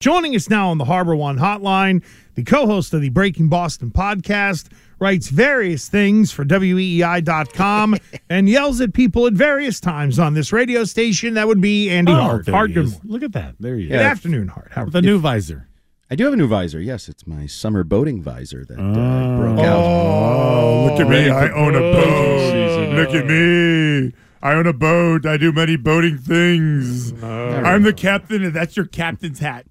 Joining us now on the Harbor One Hotline, the co-host of the Breaking Boston podcast, writes various things for WEEI.com and yells at people at various times on this radio station. That would be Andy Hart. Oh, there Hart, good, morning. Look at that. There you is. good afternoon, Hart. How are The you? new visor. I do have a new visor. Yes, it's my summer boating visor that uh, broke out. Oh, look at me. I own a boat. Look at me. I own a boat. I do many boating things. I'm the captain, and that's your captain's hat.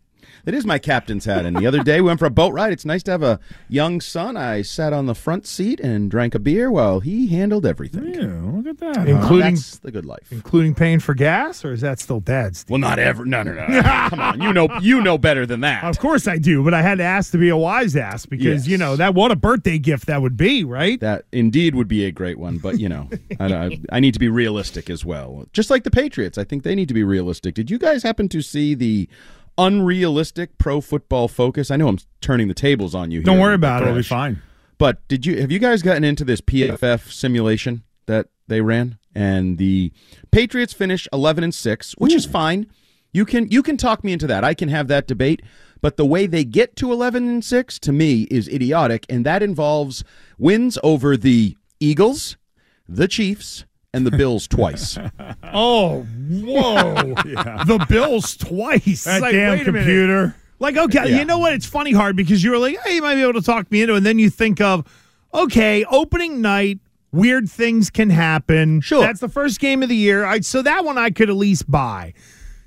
It is my captain's hat. And the other day we went for a boat ride. It's nice to have a young son. I sat on the front seat and drank a beer while he handled everything. Yeah, look at that. Including That's the good life. including paying for gas, or is that still dad's? Well, not ever. No, no, no. Come on, you know, you know better than that. Of course I do, but I had to ask to be a wise ass because Yes. you know that what a birthday gift that would be, right? That indeed would be a great one, but you know, I, I, I need to be realistic as well. Just like the Patriots, I think they need to be realistic. Did you guys happen to see the unrealistic pro football focus? I know I'm turning the tables on you. Here, Don't worry about Totally it. fine. But did you have you guys gotten into this PFF simulation that they ran? And the Patriots finish 11 and 6, which is fine. You can you can talk me into that. I can have that debate. But the way they get to 11 and 6 to me is idiotic and that involves wins over the Eagles, the Chiefs, and the Bills twice. Oh, whoa! The Bills twice. That Like, damn wait a minute. computer. Like, okay, Yeah. you know what? It's funny Hart because you were like, hey, you might be able to talk me into it. And then you think of, okay, opening night, weird things can happen. Sure. That's the first game of the year. I, so that one I could at least buy.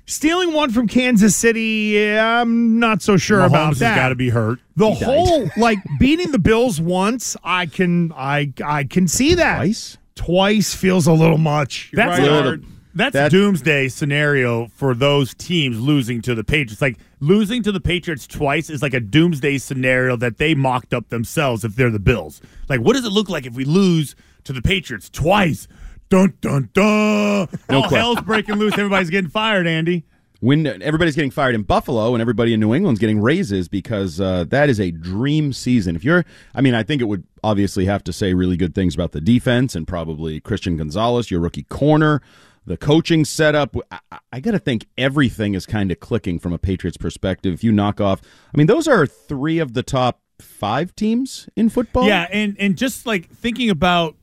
Stealing one from Kansas City, yeah, I'm not so sure Mahomes about has that. got to be hurt. the whole like beating the Bills once, I can I I can see that. Twice? Twice feels a little much. That's right, a- Art. That's That- doomsday scenario for those teams losing to the Patriots. Like losing to the Patriots twice is like a doomsday scenario that they mocked up themselves if they're the Bills. Like, what does it look like if we lose to the Patriots twice? Dun dun dun! No All question. hell's breaking loose. Everybody's getting fired. Andy. When everybody's getting fired in Buffalo and everybody in New England's getting raises because uh, that is a dream season. If you're, I mean, I think it would obviously have to say really good things about the defense and probably Christian Gonzalez, your rookie corner, the coaching setup. I, I- I got to think everything is kind of clicking from a Patriots perspective. If you knock off, I mean, those are three of the top five teams in football. Yeah, and and just like thinking about,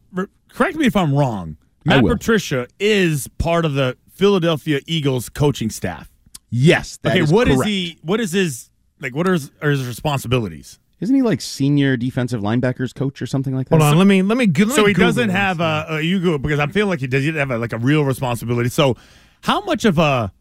correct me if I'm wrong. Matt. Patricia is part of the Philadelphia Eagles coaching staff. Yes. that okay, is what is correct. he? What is his like? What are his, are his responsibilities? Isn't he like senior defensive linebackers coach or something like that? Hold on, let me let me. Let so me he Google doesn't this. have a, a you go because I feel like he does he have a, like a real responsibility. So how much of a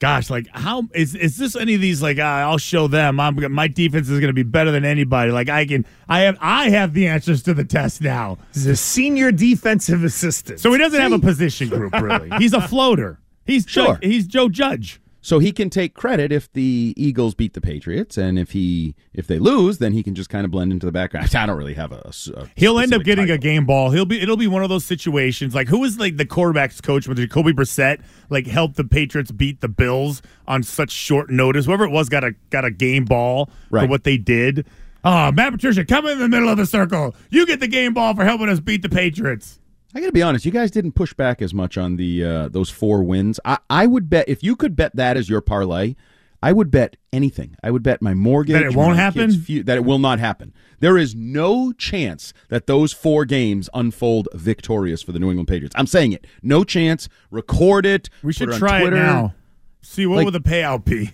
gosh like how is is this any of these like uh, I'll show them I'm my defense is going to be better than anybody like I can I have I have the answers to the test now. He's a senior defensive assistant. So he doesn't have a position group really. He's a floater. He's Sure. Joe, he's Joe Judge. So he can take credit if the Eagles beat the Patriots, and if he if they lose, then he can just kind of blend into the background. I don't really have a. a He'll end up getting a game ball. He'll be it'll be one of those situations like who was like the quarterbacks coach when Jacoby Brissett like helped the Patriots beat the Bills on such short notice. Whoever it was got a got a game ball for what they did. Oh, Matt Patricia, come in the middle of the circle. You get the game ball for helping us beat the Patriots. I got to be honest, you guys didn't push back as much on the uh, those four wins. I, I would bet if you could bet that as your parlay, I would bet anything. I would bet my mortgage That it won't happen? fu- that it will not happen. There is no chance that those four games unfold victorious for the New England Patriots. I'm saying it. No chance. Record it. We should it try Twitter. it now. See what Like- would the payout be?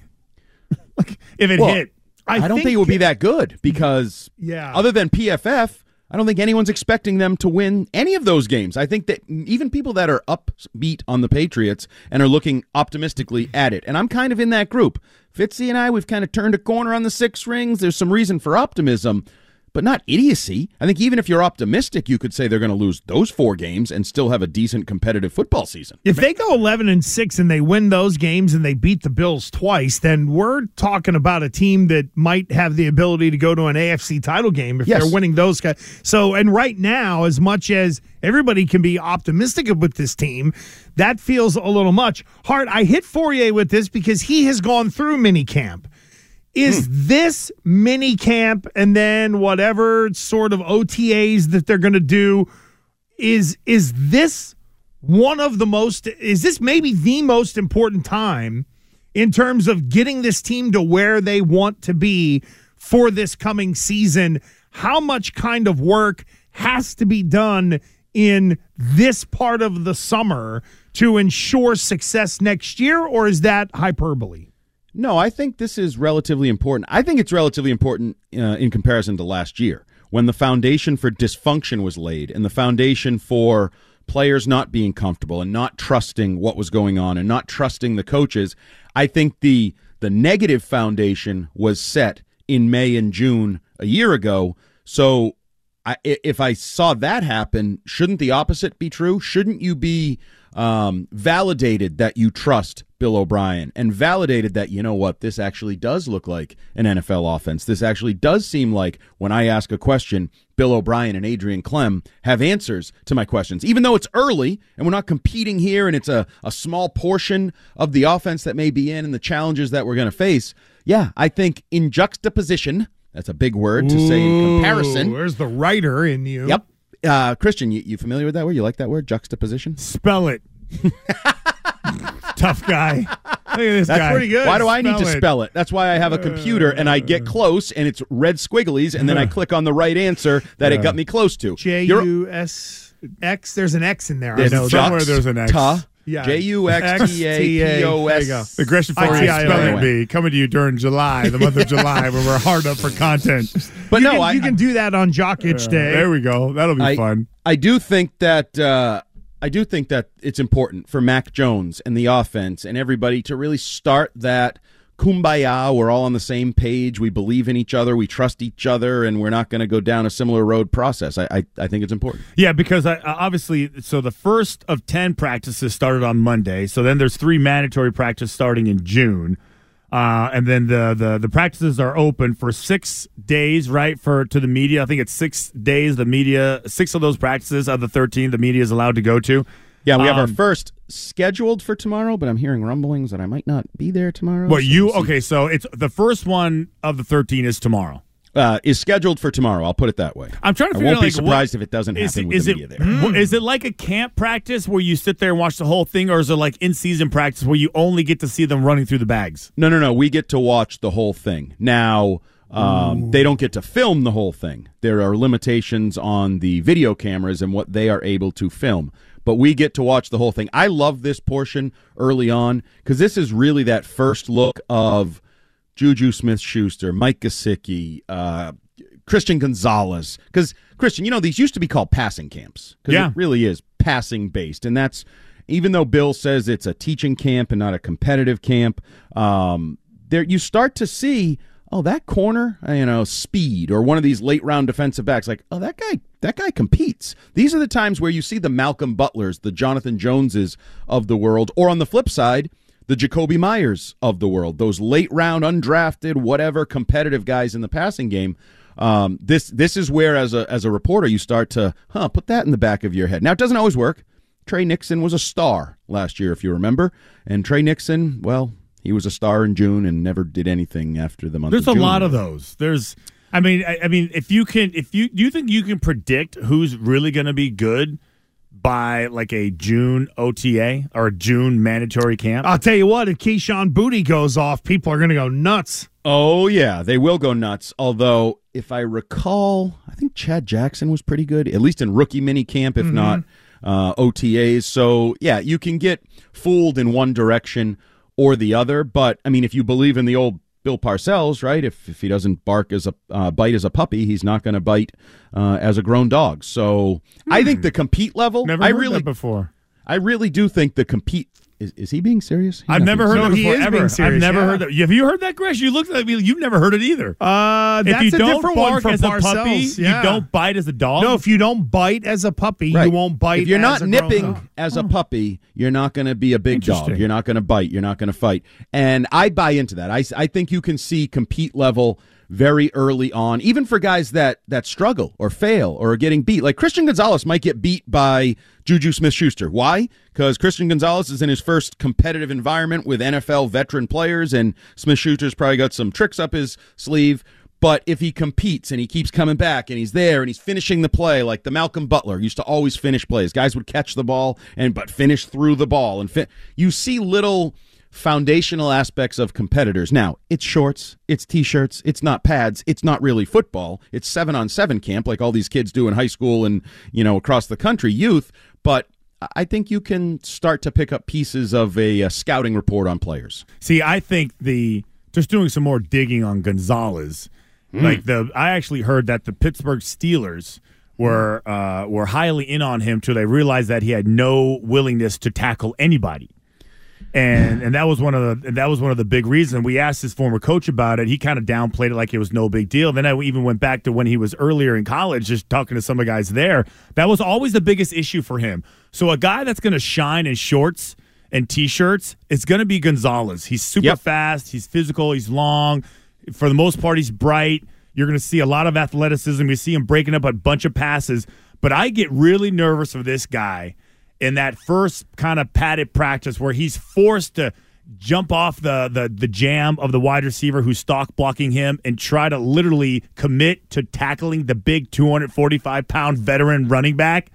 like if it Well, hit. I, don't think, it would be that good because Yeah. other than PFF, I don't think anyone's expecting them to win any of those games. I think that even people that are upbeat on the Patriots and are looking optimistically at it, and I'm kind of in that group. Fitzy and I, we've kind of turned a corner on the six rings. There's some reason for optimism, but not idiocy. I think even if you're optimistic, you could say they're going to lose those four games and still have a decent competitive football season. If they go 11 and 6 and they win those games and they beat the Bills twice, then we're talking about a team that might have the ability to go to an AFC title game if Yes. they're winning those guys. So, and right now, as much as everybody can be optimistic with this team, that feels a little much. Hart, I hit Fauria with this because he has gone through mini Is hmm. this mini camp and then whatever sort of OTAs that they're going to do is is this one of the most is this maybe the most important time in terms of getting this team to where they want to be for this coming season. How much kind of work has to be done in this part of the summer to ensure success next year, or is that hyperbole? No, I think this is relatively important. I think it's relatively important uh, in comparison to last year when the foundation for dysfunction was laid and the foundation for players not being comfortable and not trusting what was going on and not trusting the coaches. I think the the negative foundation was set in May and June a year ago. So I, if I saw that happen, shouldn't the opposite be true? Shouldn't you be um, validated that you trust Bill O'Brien and validated that, you know what, this actually does look like an NFL offense. This actually does seem like when I ask a question, Bill O'Brien and Adrian Klemm have answers to my questions. Even though it's early and we're not competing here and it's a, a small portion of the offense that may be in and the challenges that we're going to face. Yeah, I think in juxtaposition, that's a big word to say in comparison. Where's the writer in you? Yep. Uh, Christian, you, you familiar with that word? You like that word, juxtaposition? Spell it. Tough guy. Look at this That's guy. pretty good. Why do I need to Spell it. spell it? That's why I have a computer and I get close and it's red squigglies and then I click on the right answer that it got me close to. J You're- U S X. There's an X in there. I There's know jux- somewhere there's an X. ta- Yeah. J U X T A P O There you go. S. The Gresham Fauria ITIO. spelling bee coming to you during July, the month of July, when we're hard up for content. But you no, can, I, you can do that on Jock Itch Day. There we go. That'll be I, fun. I do think that uh, I do think that it's important for Mac Jones and the offense and everybody to really start that kumbaya. We're all on the same page. We believe in each other. We trust each other, and we're not going to go down a similar road process. I, I, I think it's important. Yeah, because I, obviously, so the first of 10 practices started on Monday. So then there's three mandatory practices starting in June. Uh, and then the, the the practices are open for six days, right? For to the media, I think it's six days. The media, six of those practices of the thirteen, the media is allowed to go to. Yeah, we have our Um, first scheduled for tomorrow, but I'm hearing rumblings that I might not be there tomorrow. But so you okay? So it's the first one of the thirteen is tomorrow. Uh, is scheduled for tomorrow. I'll put it that way. I'm trying to I won't out be like, surprised what, if it doesn't is happen it, with is the it media there. wh- is it like a camp practice where you sit there and watch the whole thing, or is it like in season practice where you only get to see them running through the bags? No, no, no. We get to watch the whole thing. Now, um, they don't get to film the whole thing. There are limitations on the video cameras and what they are able to film. But we get to watch the whole thing. I love this portion early on because this is really that first look of Juju Smith Schuster, Mike Gesicki, uh, Christian Gonzalez. Because, Christian, you know, these used to be called passing camps. Because Yeah. it really is passing based. And that's, even though Bill says it's a teaching camp and not a competitive camp, um, there you start to see, oh, that corner, you know, speed or one of these late round defensive backs, like, oh, that guy, that guy competes. These are the times where you see the Malcolm Butlers, the Jonathan Joneses of the world, or on the flip side, the Jakobi Meyers of the world, those late round, undrafted, whatever competitive guys in the passing game. Um, this this is where, as a as a reporter, you start to huh put that in the back of your head. Now it doesn't always work. Tre Nixon was a star last year, if you remember, and Tre Nixon, well, he was a star in June and never did anything after the month. There's a June. lot of those. There's, I mean, I, I mean, if you can, if you do you think you can predict who's really going to be good by like a June OTA or a June mandatory camp? I'll tell you what, if Kayshon Boutte goes off, people are going to go nuts. Oh yeah, they will go nuts. Although, if I recall, I think Chad Jackson was pretty good, at least in rookie mini camp, if not uh, OTAs. So yeah, you can get fooled in one direction or the other. But I mean, if you believe in the old Bill Parcells, right? If if he doesn't bark as a uh, bite as a puppy, he's not going to bite uh, as a grown dog. So I think the compete level. Never I really, before. I really do think the compete. Is, is he being serious? He's I've never being heard No, that he before is ever. being I've never yeah. heard that. Have you heard that, Gresh? You looked at me. You've never heard it either. Uh, if that's you a don't different one bark for as a Parcells. puppy, yeah. you don't bite as a dog. No, if you don't bite as a puppy, Right. you won't bite. If you're as not a grown nipping dog. as a puppy, you're not going to be a big dog. You're not going to bite. You're not going to fight. And I buy into that. I, I think you can see compete level very early on, even for guys that that struggle or fail or are getting beat. Like Christian Gonzalez might get beat by Juju Smith Schuster. Why? Because Christian Gonzalez is in his first competitive environment with NFL veteran players, and Smith Schuster's probably got some tricks up his sleeve. But if he competes and he keeps coming back and he's there and he's finishing the play, like the Malcolm Butler used to always finish plays. Guys would catch the ball and but finish through the ball and you see little foundational aspects of competitors. Now, it's shorts, it's t-shirts, it's not pads, it's not really football. It's 7 on 7 camp like all these kids do in high school and, you know, across the country, youth, but I think you can start to pick up pieces of a, a scouting report on players. See, I think the just doing some more digging on Gonzalez, like the I actually heard that the Pittsburgh Steelers were uh, were highly in on him till they realized that he had no willingness to tackle anybody. And and that was one of the and that was one of the big reasons. We asked his former coach about it. He kind of downplayed it like it was no big deal. Then I even went back to when he was earlier in college, just talking to some of the guys there. That was always the biggest issue for him. So a guy that's going to shine in shorts and t-shirts, it's going to be Gonzalez. He's super Yep. fast. He's physical. He's long. For the most part, he's bright. You're going to see a lot of athleticism. You see him breaking up a bunch of passes. But I get really nervous of this guy in that first kind of padded practice where he's forced to jump off the, the the jam of the wide receiver who's stock blocking him and try to literally commit to tackling the big 245 pound veteran running back.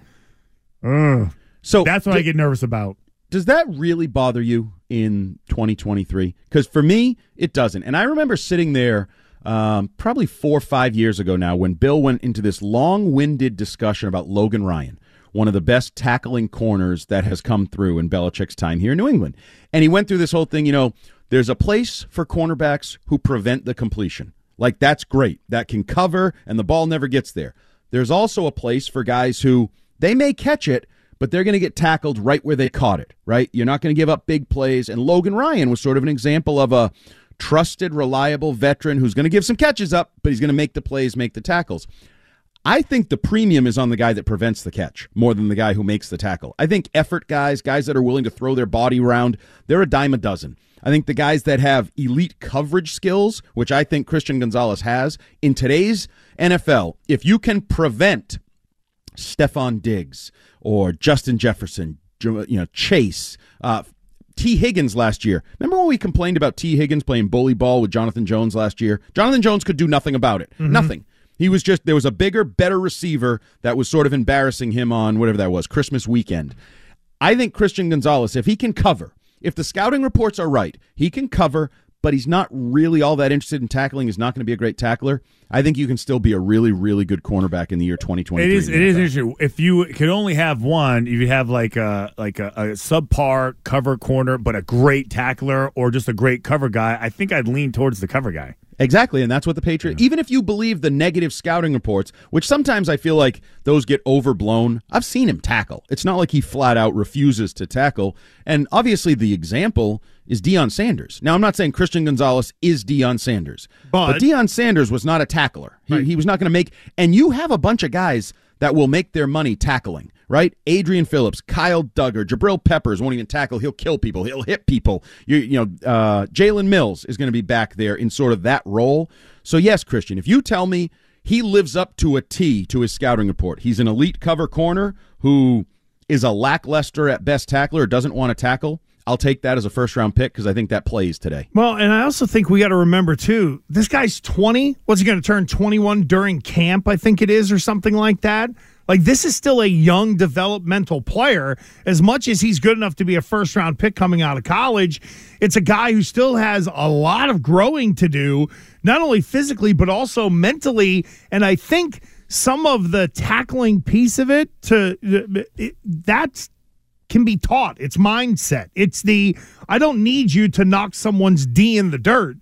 So That's what I get nervous about. does that really bother you in 2023? Because for me, it doesn't. And I remember sitting there um, probably four or five years ago now when Bill went into this long winded discussion about Logan Ryan, one of the best tackling corners that has come through in Belichick's time here in New England. And he went through this whole thing, you know, there's a place for cornerbacks who prevent the completion. Like, that's great. That can cover, and the ball never gets there. There's also a place for guys who they may catch it, but they're going to get tackled right where they caught it, right? You're not going to give up big plays. And Logan Ryan was sort of an example of a trusted, reliable veteran who's going to give some catches up, but he's going to make the plays, make the tackles. I think the premium is on the guy that prevents the catch more than the guy who makes the tackle. I think effort guys, guys that are willing to throw their body around, they're a dime a dozen. I think the guys that have elite coverage skills, which I think Christian Gonzalez has, in today's NFL, if you can prevent Stefon Diggs or Justin Jefferson, you know, Chase, uh, Tee Higgins last year. Remember when we complained about Tee Higgins playing bully ball with Jonathan Jones last year? Jonathan Jones could do nothing about it. Nothing. He was just there was a bigger, better receiver that was sort of embarrassing him on whatever that was, Christmas weekend. I think Christian Gonzalez, if he can cover, if the scouting reports are right, he can cover, but he's not really all that interested in tackling. He's not going to be a great tackler. I think you can still be a really, really good cornerback in the year 2023. It is. It is interesting. If you could only have one, if you have like a like a, a subpar cover corner, but a great tackler, or just a great cover guy, I think I'd lean towards the cover guy. Exactly, and that's what the Patriots. Even if you believe the negative scouting reports, which sometimes I feel like those get overblown, I've seen him tackle. It's not like he flat out refuses to tackle. And obviously, the example is Deion Sanders. Now, I'm not saying Christian Gonzalez is Deion Sanders, But- but, Deion Sanders was not a tackler. He, he was not going to make. And you have a bunch of guys that will make their money tackling, right? Adrian Phillips, Kyle Dugger, Jabril Peppers won't even tackle. He'll kill people. He'll hit people. You, you know, uh, Jalen Mills is going to be back there in sort of that role. So yes, Christian, if you tell me he lives up to a T to his scouting report, he's an elite cover corner who is a lackluster at best tackler doesn't want to tackle. I'll take that as a first round pick because I think that plays today. Well, and I also think we got to remember too. This guy's twenty. What's he going to turn twenty one during camp? I think it is, or something like that. Like this is still a young developmental player. As much as he's good enough to be a first round pick coming out of college, it's a guy who still has a lot of growing to do, not only physically but also mentally. And I think some of the tackling piece of it to that's can be taught. It's mindset. It's the I don't need you to knock someone's D in the dirt,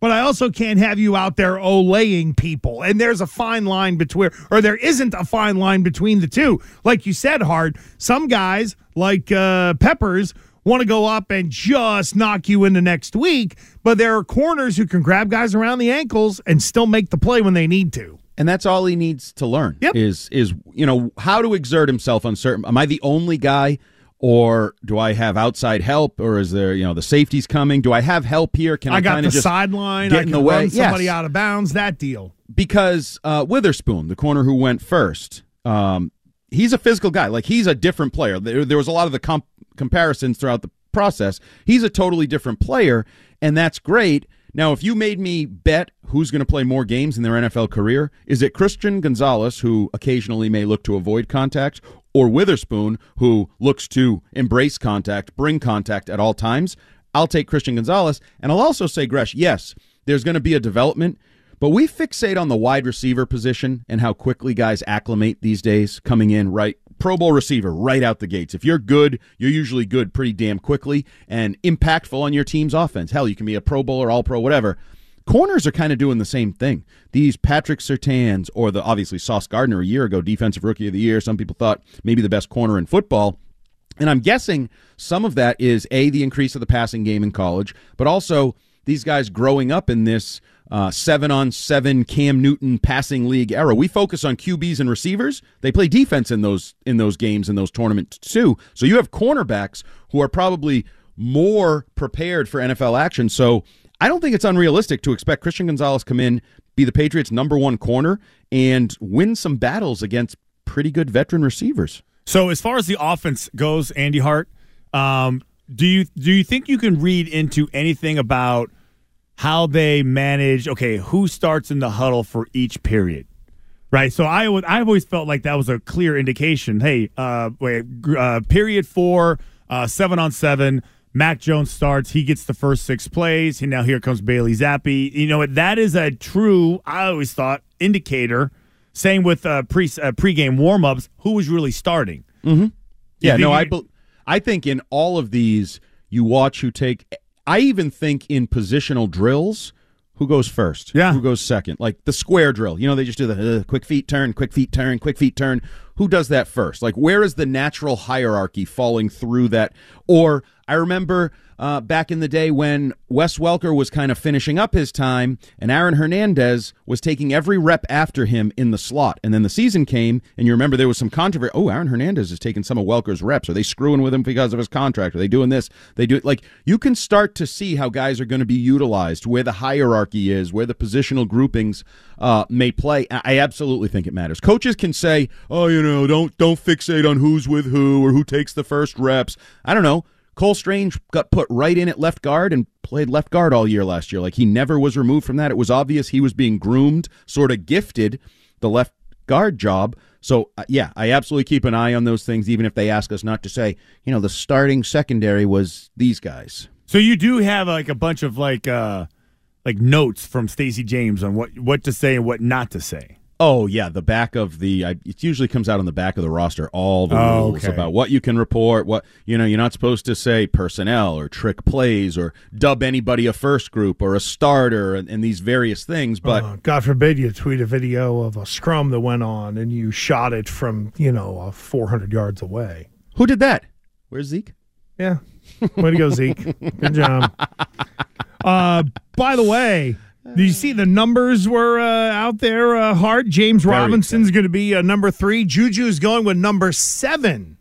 but I also can't have you out there olaying people. And there's a fine line between, or there isn't a fine line between the two. Like you said, Hart, some guys like uh, Peppers want to go up and just knock you into next week, but there are corners who can grab guys around the ankles and still make the play when they need to. and that's all he needs to learn Yep. is is you know how to exert himself on certain am i the only guy or do i have outside help or is there you know the safety's coming do i have help here can i, I got the just sideline. get I in can the way run somebody Yes. out of bounds. That deal. because uh, witherspoon the corner who went first um, he's a physical guy like he's a different player there, there was a lot of the comp- comparisons throughout the process he's a totally different player and that's great now if you made me bet who's going to play more games in their nfl career is it christian gonzalez who occasionally may look to avoid contact or witherspoon who looks to embrace contact bring contact at all times I'll take Christian Gonzalez. And I'll also say, Gresh, yes, there's going to be a development, but we fixate on the wide receiver position and how quickly guys acclimate these days coming in right. Pro Bowl receiver right out the gates. If you're good, you're usually good pretty damn quickly and impactful on your team's offense. Hell, you can be a Pro Bowler, All Pro, whatever. Corners are kind of doing the same thing. These Patrick Surtains or the obviously Sauce Gardner a year ago, defensive rookie of the year. Some people thought maybe the best corner in football. And I'm guessing some of that is A, the increase of the passing game in college, but also these guys growing up in this uh, seven on seven Cam Newton passing league era. We focus on QBs and receivers. They play defense in those in those games in those tournaments too. So you have cornerbacks who are probably more prepared for NFL action. So I don't think it's unrealistic to expect Christian Gonzalez come in, be the Patriots' number one corner, and win some battles against pretty good veteran receivers. So as far as the offense goes, Andy Hart, um, do you do you think you can read into anything about how they manage? Okay, who starts in the huddle for each period? Right. So I would I've always felt like that was a clear indication. Hey, uh, wait, uh, period four, uh, seven on seven. Mac Jones starts. He gets the first six plays. And now here comes Bailey Zappe. You know what? that is a true. I always thought indicator. Same with uh, pre uh, pregame warmups. Who was really starting? Mm-hmm. Yeah. No, I bel I think in all of these, you watch who take. I even think in positional drills, who goes first? Yeah. Who goes second? Like the square drill. You know, they just do the uh, quick feet turn, quick feet turn, quick feet turn. Who does that first? Like, where is the natural hierarchy falling through that? Or I remember uh, back in the day when Wes Welker was kind of finishing up his time, and Aaron Hernandez was taking every rep after him in the slot. And then the season came, and you remember there was some controversy. Oh, Aaron Hernandez is taking some of Welker's reps. Are they screwing with him because of his contract? Are they doing this? They do it like you can start to see how guys are going to be utilized, where the hierarchy is, where the positional groupings uh, may play. I I absolutely think it matters. Coaches can say, "Oh, you know, don't don't fixate on who's with who or who takes the first reps." I don't know. Cole Strange got put right in at left guard and played left guard all year last year. Like he never was removed from that. It was obvious he was being groomed, sort of gifted the left guard job. So uh, yeah, I absolutely keep an eye on those things, even if they ask us not to say, you know, the starting secondary was these guys. So you do have like a bunch of like uh like notes from Stacey James on what what to say and what not to say. Oh yeah, the back of the I, it usually comes out on the back of the roster all the Oh, rules okay. about what you can report, what you know, you're not supposed to say personnel or trick plays or dub anybody a first group or a starter and, and these various things, but Uh, God forbid you tweet a video of a scrum that went on and you shot it from, you know, uh, 400 yards away. who did that? Where's Zeke? Yeah. Way to go, Zeke. Good job. Uh, by the way, did you see the numbers were uh, out there uh, Hart? James Very Robinson's going to be uh, number three. Juju's going with number seven.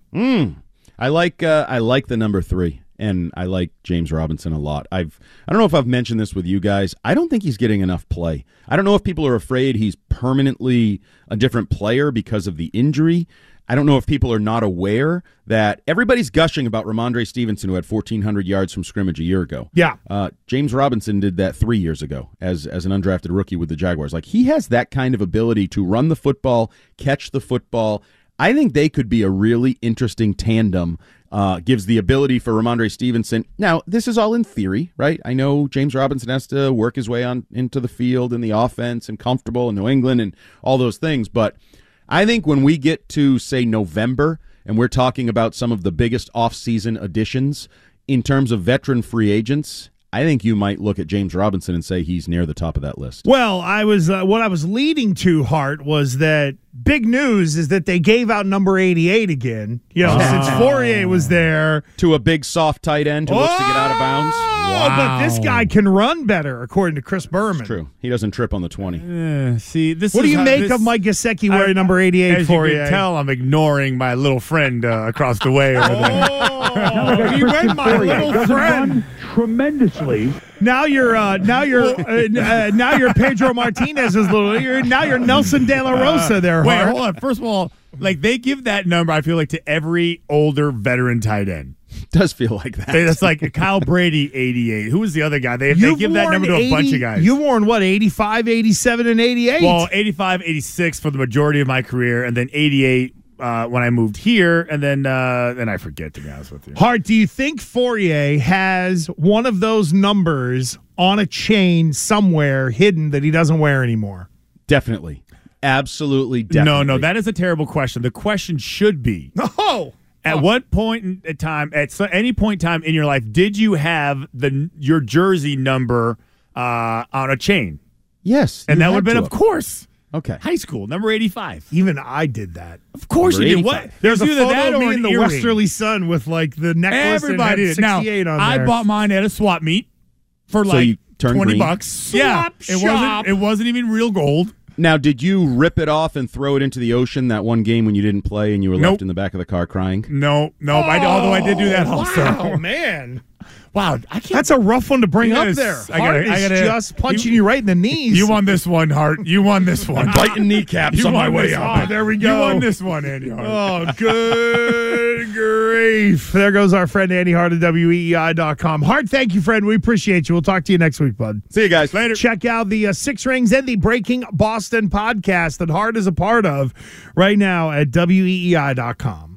I like uh, I like the number three, and I like James Robinson a lot. I've I don't know if I've mentioned this with you guys. I don't think he's getting enough play. I don't know if people are afraid he's permanently a different player because of the injury. I don't know if people are not aware that everybody's gushing about Rhamondre Stevenson, who had 1,400 yards from scrimmage a year ago. Yeah. Uh, James Robinson did that three years ago as as an undrafted rookie with the Jaguars. Like he has that kind of ability to run the football, catch the football. I think they could be a really interesting tandem. Uh, gives the ability for Rhamondre Stevenson. Now, this is all in theory, right? I know James Robinson has to work his way on into the field and the offense and comfortable in New England and all those things, but I think when we get to say November and we're talking about some of the biggest offseason additions in terms of veteran free agents, I think you might look at James Robinson and say he's near the top of that list. Well, I was uh, what I was leading to, Hart, was that big news is that they gave out number 88 again. You know, since Fauria was there. To a big soft tight end who looks to get out of bounds. Oh, but this guy can run better, according to Chris Berman. True. He doesn't trip on the 20. Uh, see, this What do you how- make this- of Mike Gesicki wearing I- number 88 As for you you? can tell, I'm ignoring my little friend uh, across the way over there. Oh, he went my little friend. Tremendously. Now you're uh, now you're uh, uh, now you're Pedro Martinez's little. You're now you're Nelson De La Rosa there. Wait, Hart. hold on. First of all, like they give that number, I feel like to every older veteran tight end. Does feel like that. They- That's like Kyle Brady, 88. Who was the other guy? They, they give that number to a bunch of guys. You've worn what 85, 87, and 88. well, 85, 86 for the majority of my career, and then 88 uh, when I moved here, and then uh, then I forget to be honest with you. Hart, do you think Fauria has one of those numbers on a chain somewhere hidden that he doesn't wear anymore? Definitely. Absolutely definitely. No, no, that is a terrible question. The question should be: Oh, At what point in in time, at so, any point in time in your life, did you have the your jersey number uh, on a chain? Yes. And that would have been, of course, Okay. high school number eighty-five. even I did that. Of course Number you did. What? 85. There's a photo that of or me in the earring. Westerly Sun with like the necklace Everybody that did. had Now 68 on I bought mine at a swap meet for So like twenty green? bucks. yeah, Swap it wasn't. It wasn't even real gold. Now, did you rip it off and throw it into the ocean that one game when you didn't play and you were Nope. left in the back of the car crying? No, no. I, although I did do that oh, also. Wow, man. Wow, I can't. That's a rough one to bring Yes, up there. I gotta- Hart I gotta- just punching you- you, right in the knees. you won this one, Hart. You won this one. Biting kneecaps You on my way this up. one. there we go. You won this one, Andy Hart. Oh, good grief. There goes our friend Andy Hart at WEEI.com. Hart, thank you, friend. We appreciate you. We'll talk to you next week, bud. See you guys. Later. Check out the uh, Six Rings and the Breaking Boston podcast that Hart is a part of right now at WEEI.com.